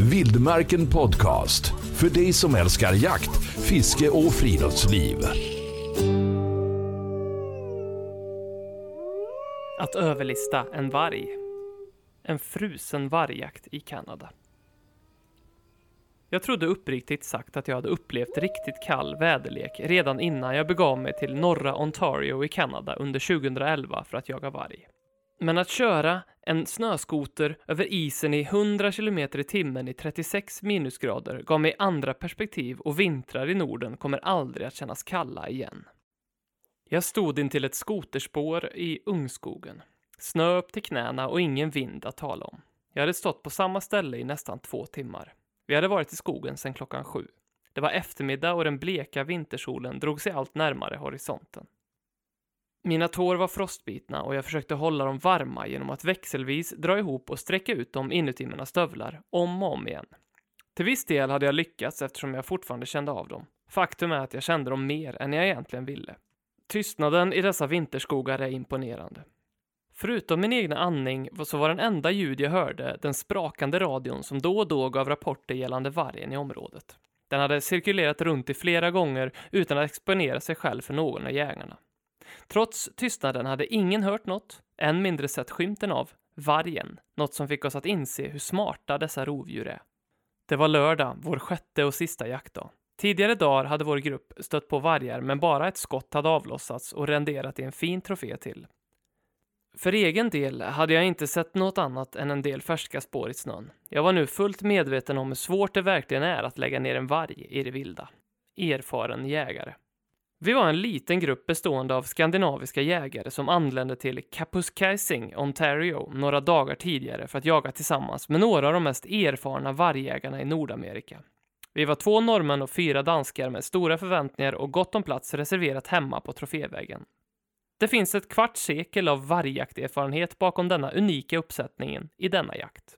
Vildmarken Podcast. För dig som älskar jakt, fiske och friluftsliv. Att överlista en varg. En frusen vargjakt i Kanada. Jag trodde uppriktigt sagt att jag hade upplevt riktigt kall väderlek redan innan jag begav mig till norra Ontario i Kanada under 2011 för att jaga varg. Men att köra en snöskoter över isen i 100 km i timmen i 36 minusgrader gav mig andra perspektiv och vintrar i Norden kommer aldrig att kännas kalla igen. Jag stod intill ett skoterspår i ungskogen. Snö upp till knäna och ingen vind att tala om. Jag hade stått på samma ställe i nästan två timmar. Vi hade varit i skogen sedan klockan sju. Det var eftermiddag och den bleka vintersolen drog sig allt närmare horisonten. Mina tår var frostbitna och jag försökte hålla dem varma genom att växelvis dra ihop och sträcka ut dem inuti mina stövlar, om och om igen. Till viss del hade jag lyckats eftersom jag fortfarande kände av dem. Faktum är att jag kände dem mer än jag egentligen ville. Tystnaden i dessa vinterskogar är imponerande. Förutom min egna andning så var den enda ljud jag hörde den sprakande radion som då och då gav rapporter gällande vargen i området. Den hade cirkulerat runt i flera gånger utan att exponera sig själv för någon av jägarna. Trots tystnaden hade ingen hört något, än mindre sett skymten av, vargen, något som fick oss att inse hur smarta dessa rovdjur är. Det var lördag, vår sjätte och sista jaktdag. Tidigare dagar hade vår grupp stött på vargar, men bara ett skott hade avlossats och renderat i en fin trofé till. För egen del hade jag inte sett något annat än en del färska spår i snön. Jag var nu fullt medveten om hur svårt det verkligen är att lägga ner en varg i det vilda. Erfaren jägare. Vi var en liten grupp bestående av skandinaviska jägare som anlände till Kapuskasing, Ontario, några dagar tidigare för att jaga tillsammans med några av de mest erfarna vargjägarna i Nordamerika. Vi var två norrmän och fyra danskar med stora förväntningar och gott om plats reserverat hemma på troféväggen. Det finns ett kvarts sekel av vargjakterfarenhet bakom denna unika uppsättningen i denna jakt.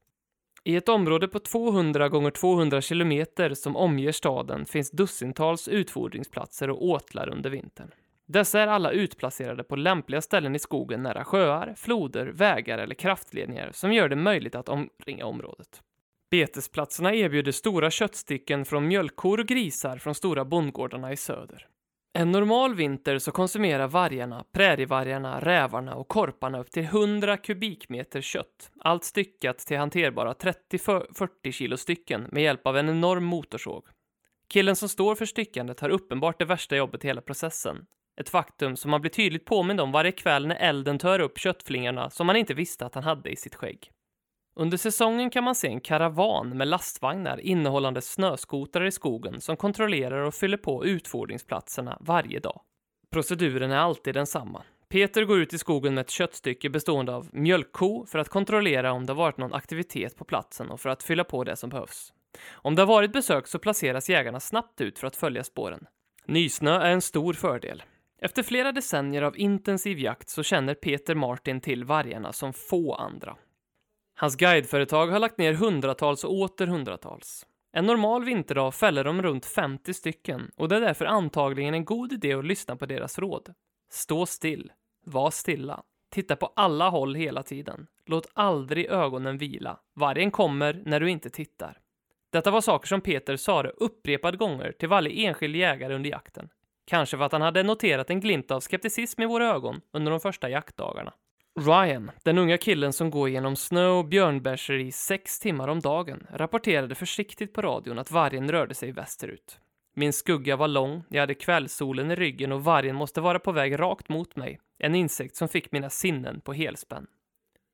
I ett område på 200 gånger 200 kilometer som omger staden finns dussintals utfodringsplatser och åtlar under vintern. Dessa är alla utplacerade på lämpliga ställen i skogen nära sjöar, floder, vägar eller kraftledningar som gör det möjligt att omringa området. Betesplatserna erbjuder stora köttstycken från mjölkkor och grisar från stora bondgårdarna i söder. En normal vinter så konsumerar vargarna, prärievargarna, rävarna och korparna upp till 100 kubikmeter kött, allt styckat till hanterbara 30-40 kilo stycken med hjälp av en enorm motorsåg. Killen som står för styckandet har uppenbart det värsta jobbet i hela processen. Ett faktum som man blir tydligt påmind om varje kväll när elden tör upp köttflingarna som man inte visste att han hade i sitt skägg. Under säsongen kan man se en karavan med lastvagnar innehållande snöskotrar i skogen som kontrollerar och fyller på utfodringsplatserna varje dag. Proceduren är alltid densamma. Peter går ut i skogen med ett köttstycke bestående av mjölkko för att kontrollera om det varit någon aktivitet på platsen och för att fylla på det som behövs. Om det har varit besök så placeras jägarna snabbt ut för att följa spåren. Nysnö är en stor fördel. Efter flera decennier av intensiv jakt så känner Peter Martin till vargarna som få andra. Hans guideföretag har lagt ner hundratals och åter hundratals. En normal vinterdag fäller de runt 50 stycken och det är därför antagligen en god idé att lyssna på deras råd. Stå still. Var stilla. Titta på alla håll hela tiden. Låt aldrig ögonen vila. Vargen kommer när du inte tittar. Detta var saker som Peter sade upprepade gånger till varje enskild jägare under jakten. Kanske för att han hade noterat en glimt av skepticism i våra ögon under de första jaktdagarna. Ryan, den unga killen som går genom snö och björnbärser i sex timmar om dagen, rapporterade försiktigt på radion att vargen rörde sig västerut. Min skugga var lång, jag hade kvällssolen i ryggen och vargen måste vara på väg rakt mot mig. En insekt som fick mina sinnen på helspänn.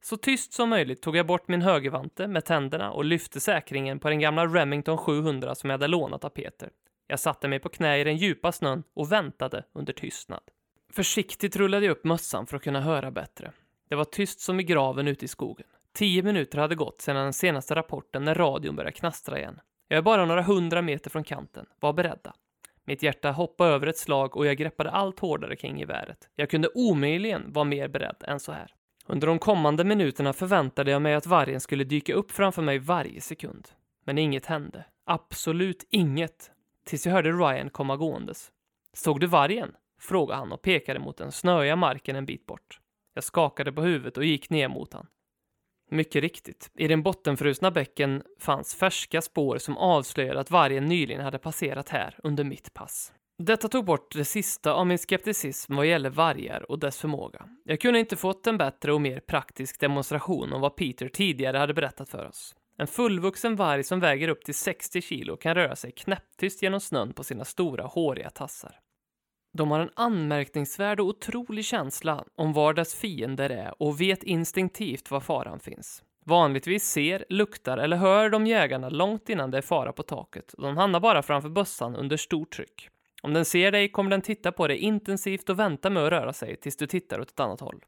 Så tyst som möjligt tog jag bort min högervante med tänderna och lyfte säkringen på den gamla Remington 700 som jag hade lånat av Peter. Jag satte mig på knä i den djupa snön och väntade under tystnad. Försiktigt rullade jag upp mössan för att kunna höra bättre. Det var tyst som i graven ute i skogen. Tio minuter hade gått sedan den senaste rapporten när radion började knastra igen. Jag är bara några hundra meter från kanten. Var beredda. Mitt hjärta hoppade över ett slag och jag greppade allt hårdare kring geväret. Jag kunde omöjligen vara mer beredd än så här. Under de kommande minuterna förväntade jag mig att vargen skulle dyka upp framför mig varje sekund. Men inget hände. Absolut inget. Tills jag hörde Ryan komma gåendes. Såg du vargen? frågade han och pekade mot den snöiga marken en bit bort. Jag skakade på huvudet och gick ner mot han. Mycket riktigt. I den bottenfrusna bäcken fanns färska spår som avslöjade att vargen nyligen hade passerat här under mitt pass. Detta tog bort det sista av min skepticism vad gäller vargar och dess förmåga. Jag kunde inte fått en bättre och mer praktisk demonstration om vad Peter tidigare hade berättat för oss. En fullvuxen varg som väger upp till 60 kilo kan röra sig knäpptyst genom snön på sina stora håriga tassar. De har en anmärkningsvärd och otrolig känsla om var dess fiender är och vet instinktivt var faran finns. Vanligtvis ser, luktar eller hör de jägarna långt innan det är fara på taket och de hamnar bara framför bössan under stort tryck. Om den ser dig kommer den titta på dig intensivt och vänta med att röra sig tills du tittar åt ett annat håll.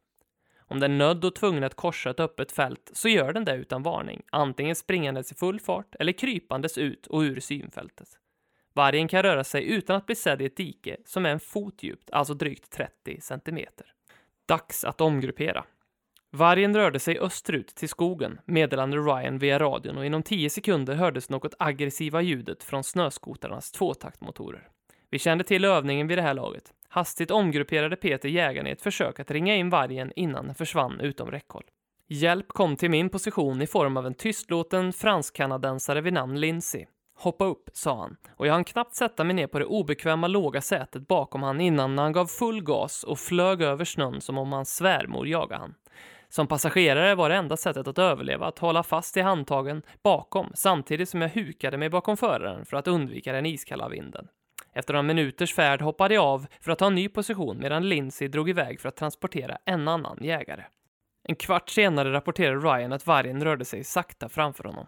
Om den är nödd och tvungen att korsa ett öppet fält så gör den det utan varning, antingen springandes i full fart eller krypandes ut och ur synfältet. Vargen kan röra sig utan att bli sedd i ett dike som är en fot djupt, alltså drygt 30 centimeter. Dags att omgruppera. Vargen rörde sig österut till skogen, meddelade Ryan via radion och inom 10 sekunder hördes något aggressiva ljudet från snöskotarnas tvåtaktmotorer. Vi kände till övningen vid det här laget. Hastigt omgrupperade Peter jägarna i ett försök att ringa in vargen innan den försvann utom räckhåll. Hjälp kom till min position i form av en tystlåten fransk-kanadensare vid namn Lindsay. Hoppa upp, sa han, och jag hann knappt sätta mig ner på det obekväma låga sätet bakom han innan han gav full gas och flög över snön som om hans svärmor jagade han. Som passagerare var det enda sättet att överleva att hålla fast i handtagen bakom samtidigt som jag hukade mig bakom föraren för att undvika den iskalla vinden. Efter några minuters färd hoppade jag av för att ta en ny position medan Lindsay drog iväg för att transportera en annan jägare. En kvart senare rapporterade Ryan att vargen rörde sig sakta framför honom.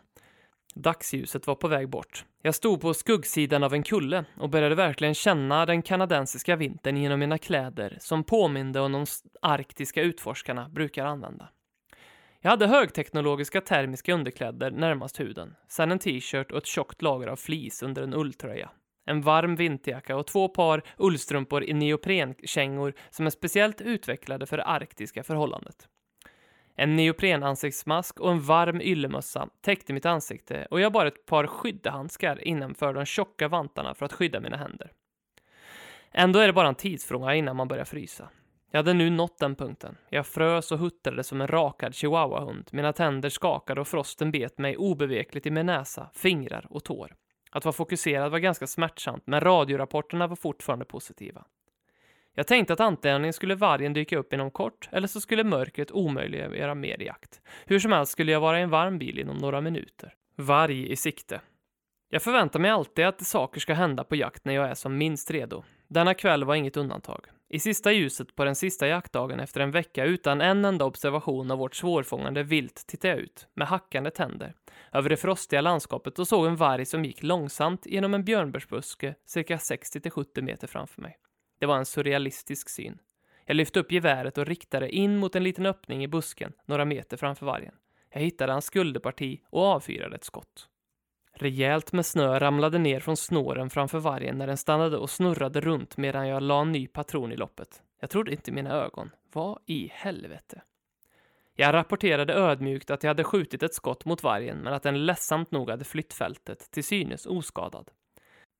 Dagsljuset var på väg bort. Jag stod på skuggsidan av en kulle och började verkligen känna den kanadensiska vintern genom mina kläder som påminde om de arktiska utforskarna brukar använda. Jag hade högteknologiska termiska underkläder närmast huden, sen en t-shirt och ett tjockt lager av flis under en ulltröja. En varm vinterjacka och två par ullstrumpor i neoprenkängor som är speciellt utvecklade för det arktiska förhållandet. En neoprenansiktsmask och en varm yllemössa täckte mitt ansikte och jag bar ett par skyddehandskar innanför de tjocka vantarna för att skydda mina händer. Ändå är det bara en tidsfråga innan man börjar frysa. Jag hade nu nått den punkten. Jag frös och huttrade som en rakad chihuahuahund. Mina tänder skakade och frosten bet mig obevekligt i min näsa, fingrar och tår. Att vara fokuserad var ganska smärtsamt, men radiorapporterna var fortfarande positiva. Jag tänkte att antingen skulle vargen dyka upp inom kort, eller så skulle mörkret omöjliggöra mer jakt. Hur som helst skulle jag vara i en varm bil inom några minuter. Varg i sikte. Jag förväntar mig alltid att saker ska hända på jakt när jag är som minst redo. Denna kväll var inget undantag. I sista ljuset på den sista jaktdagen efter en vecka utan en enda observation av vårt svårfångande vilt tittade jag ut, med hackande tänder, över det frostiga landskapet och såg en varg som gick långsamt genom en björnbärsbuske cirka 60-70 meter framför mig. Det var en surrealistisk syn. Jag lyfte upp geväret och riktade in mot en liten öppning i busken några meter framför vargen. Jag hittade hans skulderparti och avfyrade ett skott. Rejält med snö ramlade ner från snåren framför vargen när den stannade och snurrade runt medan jag la en ny patron i loppet. Jag trodde inte mina ögon. Vad i helvete? Jag rapporterade ödmjukt att jag hade skjutit ett skott mot vargen men att den ledsamt nog hade flytt fältet, till synes oskadad.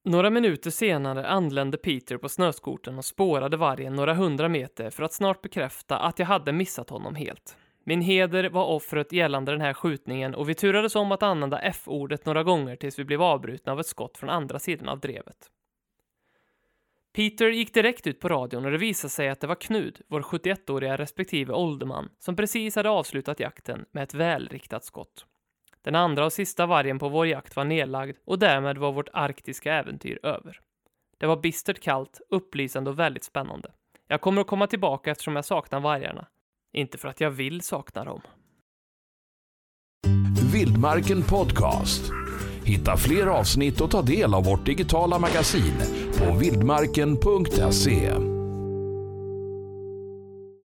Några minuter senare anlände Peter på snöskoten och spårade vargen några hundra meter för att snart bekräfta att jag hade missat honom helt. Min heder var offret gällande den här skjutningen och vi turades om att använda F-ordet några gånger tills vi blev avbrutna av ett skott från andra sidan av drevet. Peter gick direkt ut på radion och det visade sig att det var Knud, vår 71-åriga respektive ålderman, som precis hade avslutat jakten med ett välriktat skott. Den andra och sista vargen på vår jakt var nedlagd och därmed var vårt arktiska äventyr över. Det var bistert kallt, upplysande och väldigt spännande. Jag kommer att komma tillbaka eftersom jag saknar vargarna. Inte för att jag vill sakna dem. Vildmarken Podcast. Hitta fler avsnitt och ta del av vårt digitala magasin på vildmarken.se.